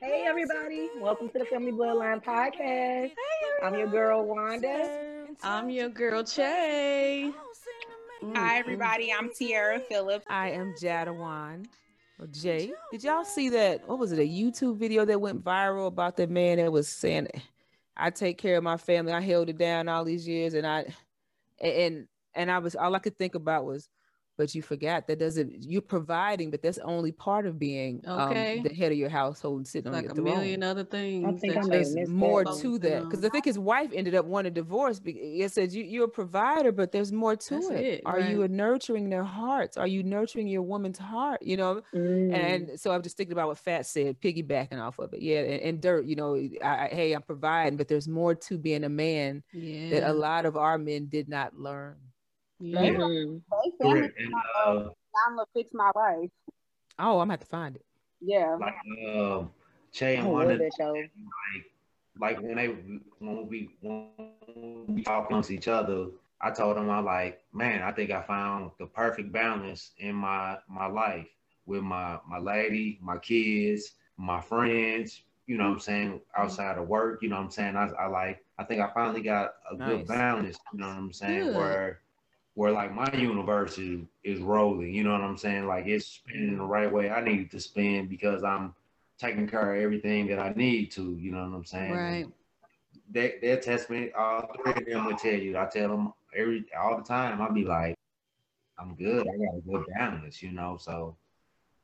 Hey everybody, welcome to the Family Bloodline Podcast. I'm your girl Wanda. I'm your girl Che. Hi mm, mm. everybody, I'm Tiara Phillips. I am Jadawan. Well, Jay, did y'all see that? What was it? A YouTube video that went viral about the man that was saying, "I take care of my family. I held it down all these years, and I, and and I was all I could think about was, but you forgot that doesn't you're providing, but that's only part of being Okay. um, the head of your household and sitting like on a your throne. million other things. I think that I you- There's more that. to that because I think his wife ended up wanting a divorce. be- It says you, you're a provider, but there's more to That's it. it, Are you nurturing their hearts? Are you nurturing your woman's heart? You know, Mm. and so I'm just thinking about what Fat said, piggybacking off of it. Yeah, and, and Dirt, you know, I, I, hey, I'm providing, but there's more to being a man that a lot of our men did not learn. Yeah. Mhm. They family And uh, I'm gonna fix my life. Oh, I'm gonna have to find it. Yeah. like um, Che I and love Wanda, that like like when they when we when we talk amongst each other, I told them I like, man, I think I found the perfect balance in my my life with my my lady, my kids, my friends. You know what I'm saying? Outside of work, you know what I'm saying? I, I like I think I finally got a Nice. good balance. You know what I'm saying? Good. Where where like my universe is, is rolling. You know what I'm saying? Like it's spinning the right way I need it to spin because I'm taking care of everything that I need to. You know what I'm saying? Right. That they test me. All three of them will tell you. I tell them every all the time. I'll be like, I'm good. I got a good balance. You know. So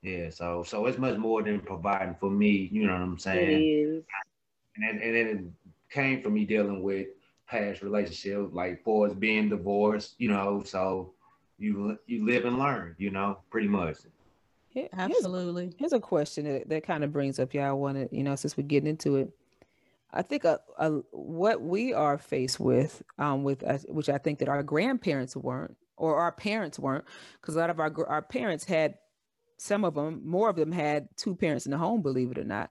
yeah. So so it's much more than providing for me. You know what I'm saying? is. and then, and then it came from me dealing with past relationships, like boys being divorced, you know. So you you live and learn, you know, pretty much. Here- here's- Absolutely. Here's a question that, that kind of brings up y'all want to, you know, since we're getting into it. I think uh uh what we are faced with, um, with uh, which I think that our grandparents weren't, or our parents weren't, because a lot of our our parents had, some of them, more of them had two parents in the home, believe it or not,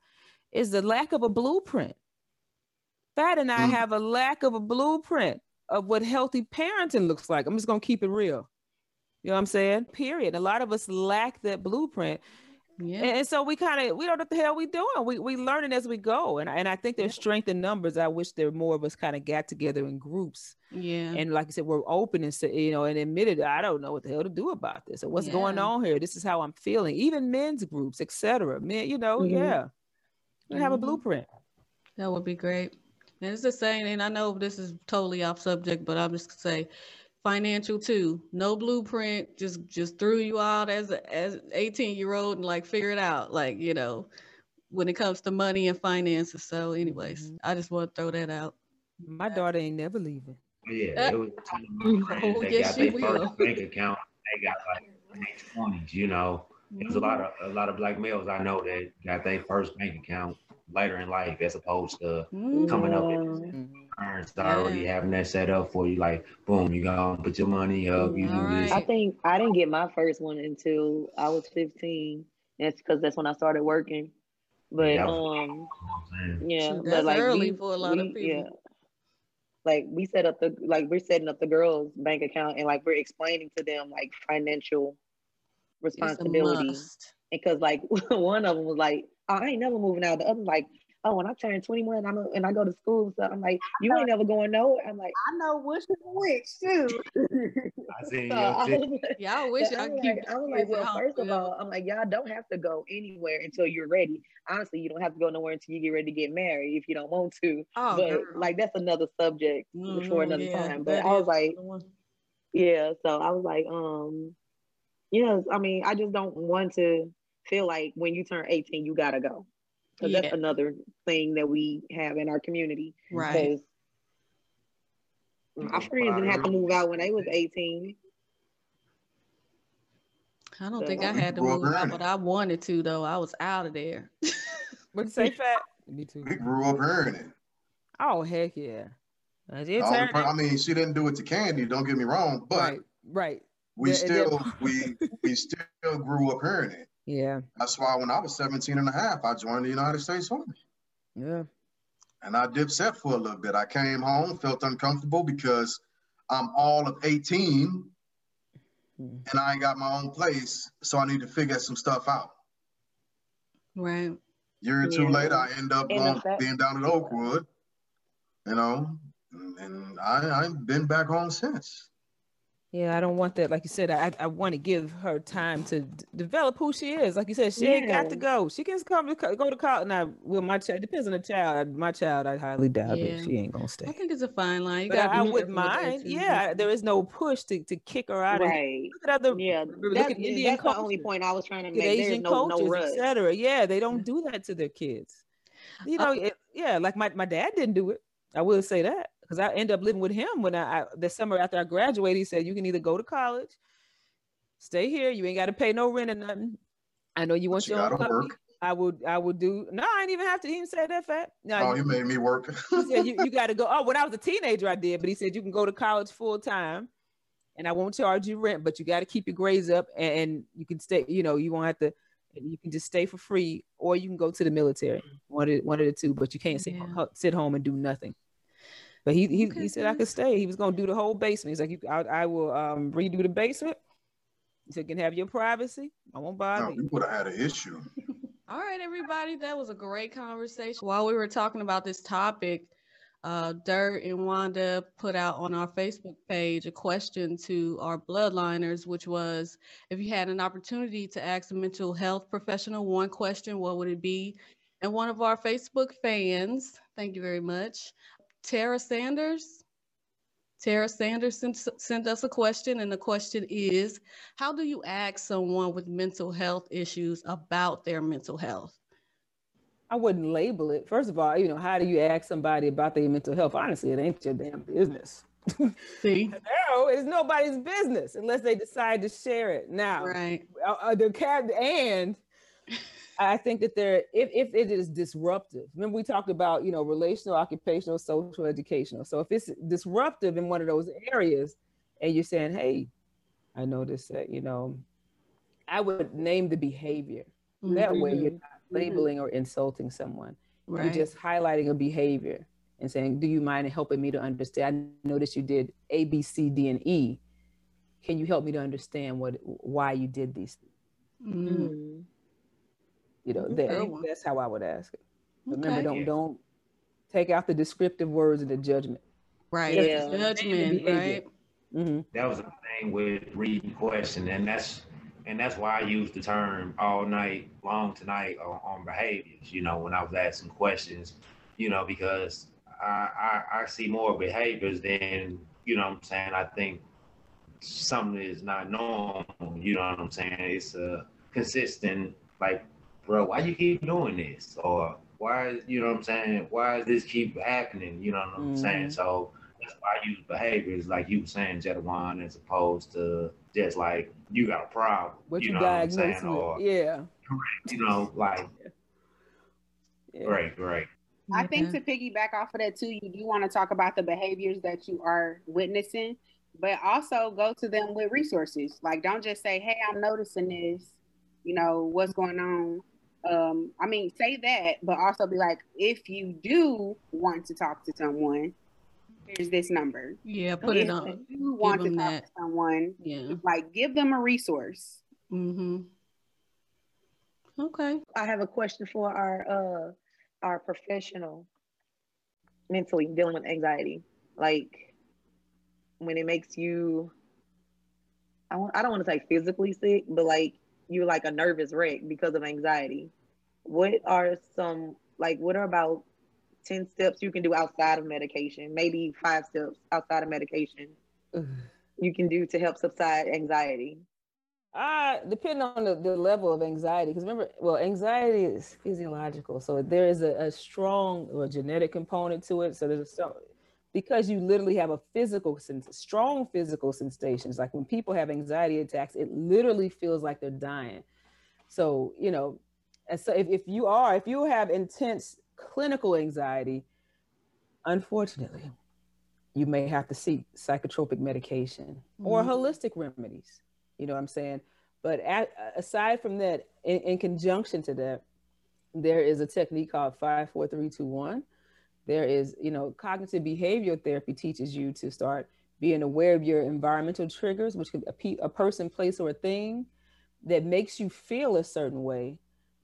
is the lack of a blueprint. Fat and I Mm. have a lack of a blueprint of what healthy parenting looks like. I'm just gonna keep it real. You know what I'm saying? Period. A lot of us lack that blueprint. Yeah. And, and so we kind of we don't know what the hell we doing. We we learning as we go. And I- and I think there's strength in numbers. I wish there more of us kind of got together in groups. Yeah. And like I said, we're open and say, you know, and admitted I don't know what the hell to do about this or what's going on here. This is how I'm feeling. Even men's groups, etc. Men, you know, Mhm. yeah. We have a Mhm. blueprint. That would be great. And it's the same, and I know this is totally off subject, but I'm just gonna say financial too. No blueprint, just just threw you out as a as 18 year old and like figure it out. Like, you know, when it comes to money and finances. So anyways, Mhm. I just want to throw that out. My daughter ain't never leaving. Yeah, it was some of my friends Oh, that yes, got she their will. first bank account. They got like in twenties, you know. There's a lot Mm-hmm. of a lot of black males I know that got their first bank account later in life as opposed to Mhm. coming up Yeah. Mhm. already having that set up for you, like boom, you go put your money up, you do All this. I think I didn't get my first one until I was 15. That's because that's when I started working. But Yeah, was- um, You know what I'm saying? yeah, Shoot, but like early we, for a lot of we- yeah, people. like we set up the like we're setting up the girls' bank account and like we're explaining to them like financial It's a responsibility. Because like one of them was like, oh, I ain't never moving out. The other like, oh, when I turn 21, I'm a, and I go to school, so I'm like, you ain't never going nowhere. I'm like, I know which is which too. I seen so your I shit. was like, Yeah, I wish So I I'm could like, I'm like, well, first of all, I'm like, y'all don't have to go anywhere until you're ready. Honestly, you don't have to go nowhere until you get ready to get married if you don't want to. Oh, but girl. like, that's another subject for Mhm, another yeah, time. But I was like, yeah. So I was like, um, yes. I mean, I just don't want to feel like when you turn 18, you gotta go. Because Yeah. that's another thing that we have in our community. Right. My friends didn't have to move out when they was 18. I don't So- think I had to move out, but I wanted to though. I was out of there. What you say, Fat? Me too. We grew up earning. Oh heck yeah. It's All the hurting. I mean, she didn't do it to Candy. Don't get me wrong, but right, right. we Yeah, still we we still grew up earning. Yeah, That's why when I was 17 and a half, I joined the United States Army. yeah. And I did set for a little bit. I came home, felt uncomfortable because I'm all of 18 Mm. and I ain't got my own place, so I need to figure some stuff out. Right. Year or two Yeah. later, I end up going being down at Oakwood, you know, and, and I I've been back home since. Yeah, I don't want that. Like you said, I I want to give her time to d- develop who she is. Like you said, she ain't got to go. She can come to co- go to college. Now, well, my child depends on the child. My child, I highly doubt Yeah. it. She ain't gonna stay. I think it's a fine line. You But gotta I, I wouldn't careful with that mind. too. Yeah, there is no push to, to kick her out. of Right. Look at other. Yeah. look That, at Indian that's the only point I was trying to make. There's Asian no no coaches, etc. Yeah, they don't do that to their kids. You know, it, yeah, like my, my dad didn't do it. I will say that because I ended up living with him when I, I the summer after I graduated. He said you can either go to college, stay here. You ain't got to pay no rent or nothing. I know you want you your own gotta company. work. I would I would do. No, I didn't even have to even say that fat. No, Oh, you- he made me work. he said you, you got to go. Oh, when I was a teenager, I did, but he said you can go to college full time, and I won't charge you rent, but you got to keep your grades up, and, and you can stay. You know, you won't have to. You can just stay for free, or you can go to the military. One of the, one of the two, but you can't sit Yeah. ho- sit home and do nothing. But he he, Okay, he said I could stay. He was gonna do the whole basement. He's like, you, I, I will um, redo the basement. So you can have your privacy. I won't bother no, you. would have had an issue. All right, everybody, that was a great conversation. While we were talking about this topic, uh, Dirt and Wanda put out on our Facebook page a question to our bloodliners, which was if you had an opportunity to ask a mental health professional one question, what would it be? And one of our Facebook fans, thank you very much, Tara Sanders. Tara Sanders sent, sent us a question, and the question is How do you ask someone with mental health issues about their mental health? I wouldn't label it. First of all, you know, how do you ask somebody about their mental health? Honestly, it ain't your damn business. See? No, it's nobody's business unless they decide to share it. Now, Right. uh, uh, the cat and I think that there, if if it is disruptive. Remember, we talked about you know relational, occupational, social, educational. So if it's disruptive in one of those areas, and you're saying, "Hey, I noticed that," you know, I would name the behavior. That way, you're not labeling or insulting someone. Right. You're just highlighting a behavior and saying, "Do you mind helping me to understand? I noticed you did A, B, C, D, and E. Can you help me to understand what why you did these? things?" Mm, Mm. You know, that, that's how I would ask it. Remember, okay. don't Yeah. don't take out the descriptive words and the judgment. Right. Yeah. Judgment, Behavior. right? hmm that was the thing with reading question, and that's and that's why I use the term all night long tonight on, on behaviors. You know, when I was asking questions, you know, because I, I I see more behaviors than you know. what I'm saying I think something is not normal. You know what I'm saying? It's a consistent like, bro, why you keep doing this or why you know what I'm saying? Why is this keep happening? You know what I'm saying? Mhm. So that's why I use behaviors like you were saying, Jetawan, as opposed to just like you got a problem. What you, know what I'm saying? Or with? Yeah. you know, like yeah. great, great. I think Okay. to piggyback off of that too, you do want to talk about the behaviors that you are witnessing, but also go to them with resources. Like, don't just say, "Hey, I'm noticing this." You know what's going on. Um, I mean, say that, but also be like, if you do want to talk to someone, here's this number. Yeah, put if it on. If you want to talk that. to someone, Yeah. like give them a resource. Mm-hmm. Okay. I have a question for our uh our professional mentally dealing with anxiety. Like when it makes you I want, I don't want to say physically sick, but like you're like a nervous wreck because of anxiety. What are some like what are about 10 steps you can do outside of medication? Maybe 5 steps outside of medication you can do to help subside anxiety. Uh, depending on the, the level of anxiety, because remember, well, anxiety is physiological, so there is a, a strong or genetic component to it. So there's a because you literally have a physical sense, strong physical sensations. Like when people have anxiety attacks, it literally feels like they're dying. So you know, and so if, if you are, if you have intense clinical anxiety, unfortunately, you may have to seek psychotropic medication or Mhm. holistic remedies. You know what I'm saying? But at, aside from that, in, in conjunction to that, there is a technique called five, four, three, two, one. There is, you know, cognitive behavioral therapy teaches you to start being aware of your environmental triggers, which could pe- a person, place, or a thing that makes you feel a certain way,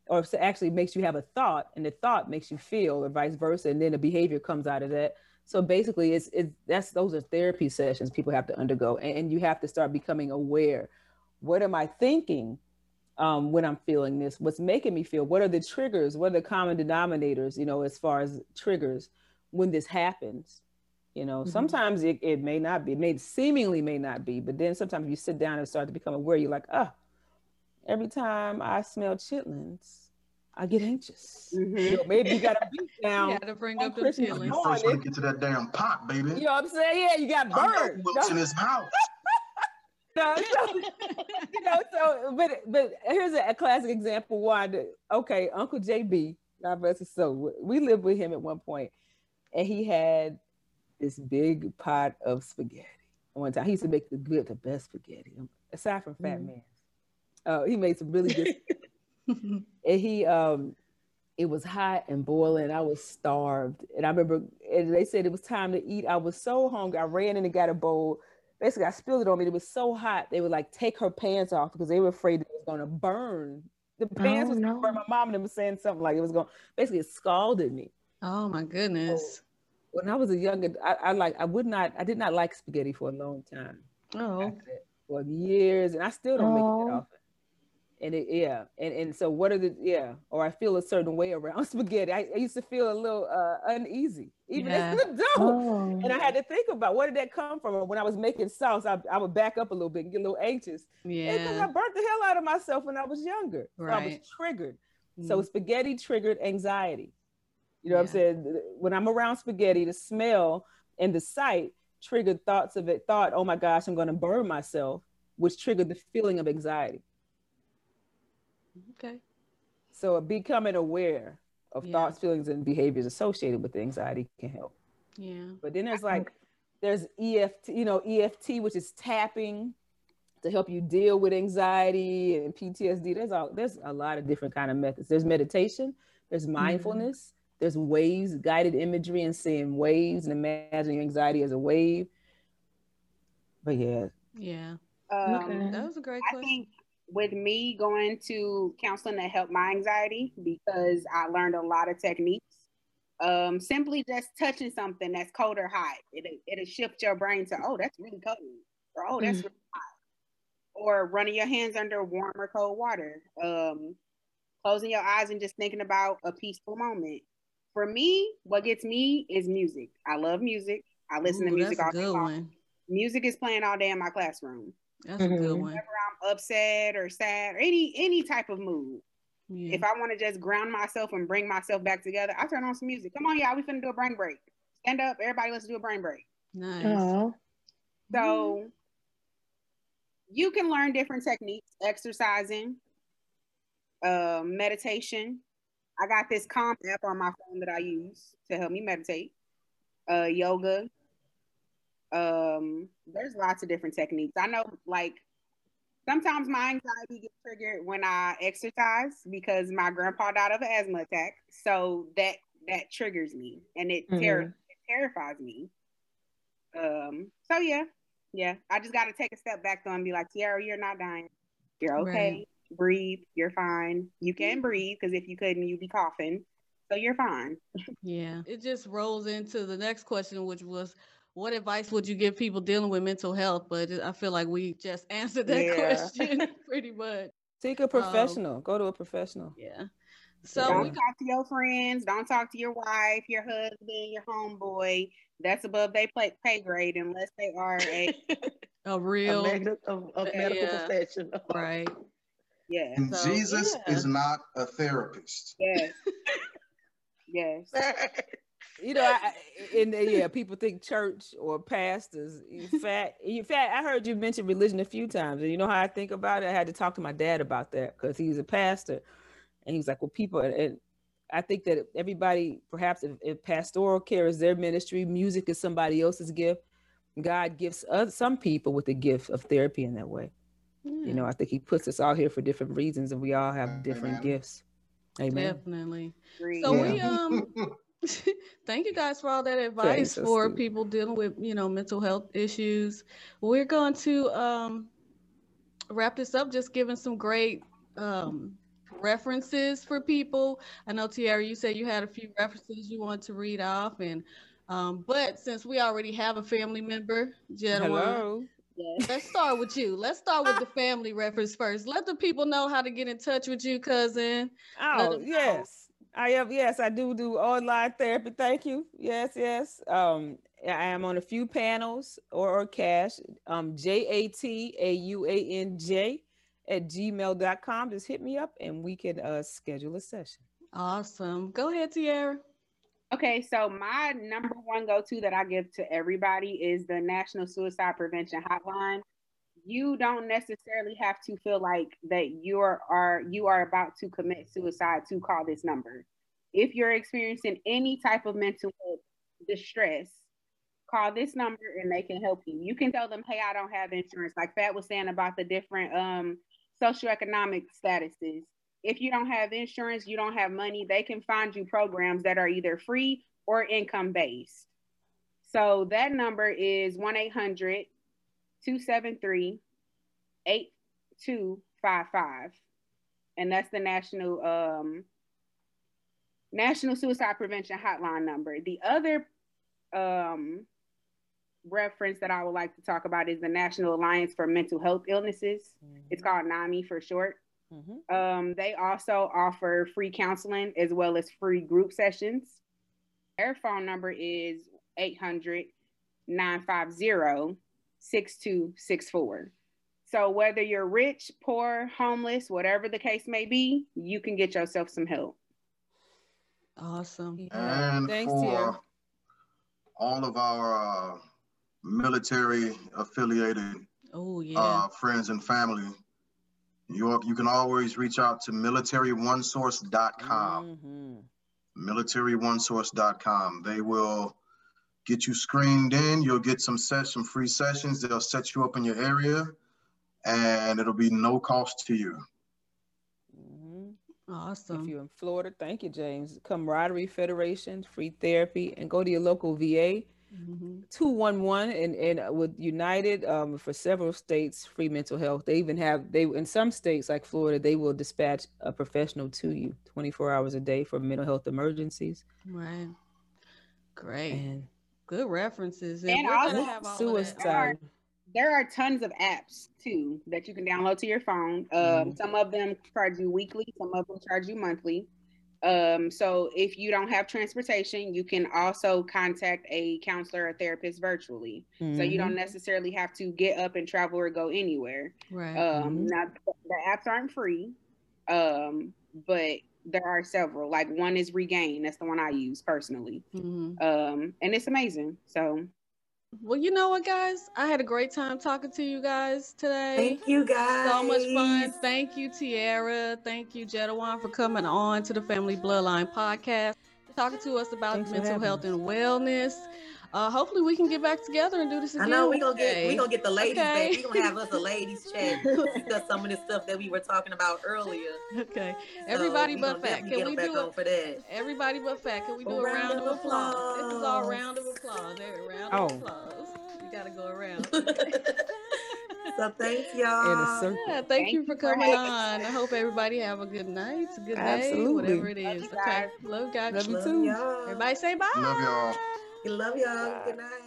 or actually makes you have a thought, and the thought makes you feel, or vice versa, and then the behavior comes out of that. So basically, it's it's that's those are therapy sessions people have to undergo, and you have to start becoming aware. What am I thinking um, when I'm feeling this? What's making me feel? What are the triggers? What are the common denominators? You know, as far as triggers when this happens you know mm-hmm. sometimes it, it may not be it may seemingly may not be but then sometimes you sit down and start to become aware you're like oh every time i smell chitlins i get anxious mm-hmm. you know, maybe you gotta beat down yeah to bring up the chitlins you first want to get to that damn pot baby you know what i'm saying yeah you got burned in his house no, so, you know, so but but here's a, a classic example. One, okay, Uncle JB, God bless his soul. We lived with him at one point, and he had this big pot of spaghetti. One time, he used to make the good, the best spaghetti, um, aside from Fat mm. Man. Uh, he made some really good. and he, um, it was hot and boiling. I was starved, and I remember, and they said it was time to eat. I was so hungry. I ran in and got a bowl. Basically, I spilled it on me. It was so hot. They would like take her pants off because they were afraid it was going to burn. The pants oh, was no. burn. My mom and them was saying something like it was going. Basically, it scalded me. Oh my goodness. So, when I was a younger, I, I like I would not I did not like spaghetti for a long time. Oh, for years, and I still don't oh. make it that often. And it, yeah, and and so what are the yeah? Or I feel a certain way around spaghetti. I, I used to feel a little uh, uneasy, even yeah. as an adult. Oh. And I had to think about where did that come from. When I was making sauce, I, I would back up a little bit and get a little anxious. Yeah, because I burnt the hell out of myself when I was younger. Right. So I was triggered. Mm. So spaghetti triggered anxiety. You know yeah. what I'm saying? When I'm around spaghetti, the smell and the sight triggered thoughts of it, thought, oh my gosh, I'm going to burn myself, which triggered the feeling of anxiety. Okay. So becoming aware of yeah. thoughts, feelings, and behaviors associated with anxiety can help. Yeah. But then there's like, there's EFT, you know, EFT, which is tapping to help you deal with anxiety and PTSD. There's all there's a lot of different kind of methods. There's meditation, there's mm-hmm. mindfulness, there's waves, guided imagery, and seeing waves and imagining anxiety as a wave. But yeah. Yeah. Um, okay. That was a great question. I think with me going to counseling to help my anxiety because I learned a lot of techniques. Um, simply just touching something that's cold or hot, it'll, it'll shift your brain to, oh, that's really cold, or oh, that's mm-hmm. really hot, or running your hands under warm or cold water, um, closing your eyes and just thinking about a peaceful moment for me, what gets me is music. I love music. I listen Ooh, to music all day long. Music is playing all day in my classroom. That's mm-hmm. a good one. Whenever I'm upset or sad or any any type of mood. Yeah. If I want to just ground myself and bring myself back together, I turn on some music. Come on, y'all, we finna do a brain break. Stand up, everybody, let's do a brain break. Nice. Aww. So mm-hmm. you can learn different techniques, exercising, uh, meditation, I got this Calm app on my phone that I use to help me meditate. Uh, yoga. Um, there's lots of different techniques. I know, like sometimes my anxiety gets triggered when I exercise because my grandpa died of an asthma attack. So that that triggers me and it, mm-hmm. ter- it terrifies me. Um, so yeah, yeah. I just gotta take a step back though and be like, Tiara, you're not dying. You're okay. Right breathe, you're fine. You can breathe because if you couldn't, you'd be coughing. So you're fine. yeah. It just rolls into the next question, which was what advice would you give people dealing with mental health? But I feel like we just answered that yeah. question pretty much. Seek a professional. Um, Go to a professional. Yeah. So don't talk to your friends. Don't talk to your wife, your husband, your homeboy. That's above they play pay grade unless they are a a real a, med- a, a medical yeah. professional. Right. Yeah. So, Jesus yeah. is not a therapist. Yes. yes. You know, I, and yeah, people think church or pastors. In fact, in fact, I heard you mention religion a few times, and you know how I think about it. I had to talk to my dad about that because he's a pastor, and he's like, "Well, people," and I think that everybody, perhaps, if, if pastoral care is their ministry, music is somebody else's gift. God gives us some people with the gift of therapy in that way. You know, I think he puts us all here for different reasons and we all have different Amen. gifts. Amen. Definitely. So yeah. we um Thank you guys for all that advice so for stupid. people dealing with, you know, mental health issues. We're going to um, wrap this up, just giving some great um, references for people. I know Tiara, you said you had a few references you want to read off, and um, but since we already have a family member, Jedwin, Hello. let's start with you. Let's start with the family reference first. Let the people know how to get in touch with you, cousin. Let Oh them know. Yes, I have Yes, I do do online therapy. Thank you. Yes, yes. Um, I am on a few panels or, or cash. Um, J A T A U A N J at gmail.com. Just hit me up and we can uh schedule a session. Awesome. Go ahead, Tiara. Okay, so my number one go to that I give to everybody is the National Suicide Prevention Hotline. You don't necessarily have to feel like that you are, are you are about to commit suicide to call this number. If you're experiencing any type of mental distress, call this number and they can help you. You can tell them, "Hey, I don't have insurance." Like Fat was saying about the different um socioeconomic statuses if you don't have insurance, you don't have money, they can find you programs that are either free or income based. So that number is 1 800 273 8255. And that's the national um, National Suicide Prevention Hotline number. The other um, reference that I would like to talk about is the National Alliance for Mental Health Illnesses. It's called NAMI for short. Mhm. Um, they also offer free counseling as well as free group sessions. Their phone number is 800 950 6264. So, whether you're rich, poor, homeless, whatever the case may be, you can get yourself some help. Awesome. Yeah. And Thanks, for Tiara. all of our uh, military affiliated Oh yeah. uh, friends and family, you, you can always reach out to militaryonesource.com. Mhm. militaryOneSource.com. They will get you screened in. You'll get some set some free sessions. They'll set you up in your area, and it'll be no cost to you. Mhm. awesome. If you're in Florida, thank you, James. Camaraderie Foundation, free therapy, and go to your local VA. Mhm. 211 and, and with United um, for several states, free mental health. They even have, they in some states like Florida, they will dispatch a professional to you 24 hours a day for mental health emergencies. Right. Great. And Good references. And we're also have all of suicide. There are tons of apps too that you can download to your phone. Um, Mhm. Some of them charge you weekly, some of them charge you monthly. Um, so if you don't have transportation, you can also contact a counselor or therapist virtually. So you don't necessarily have to get up and travel or go anywhere. Right. Um, Mhm. Now the apps aren't free, um, but there are several. Like one is Regain. That's the one I use personally, Mhm. um, and it's amazing. So Well, you know what, guys? I had a great time talking to you guys today. Thank you guys. So much fun. Thank you, Tiara. Thank you, Jedawan, for coming on to the Family Bloodline podcast, talking to us about Thanks mental health us. and wellness. Uh, hopefully, we can get back together and do this again. I again. know we one gonna get day. we gonna get the ladies Okay. back. We gonna have us a ladies chat discuss some of the stuff that we were talking about earlier. Okay. So Everybody we but gonna Fat. Can we do back it? for that? Everybody but Fat. Can we do A a round, of applause? This is all round of applause. Every round Oh. of applause. You gotta go around. so thanks In y'all. circle. Yeah, thank, Thank you you for for coming having on. I hope everybody have a good night, a good day, Absolutely. whatever it is. Love is. you Okay. Love you guys. Love you too. y'all. Everybody say bye. Love y'all. Love y'all. Good night.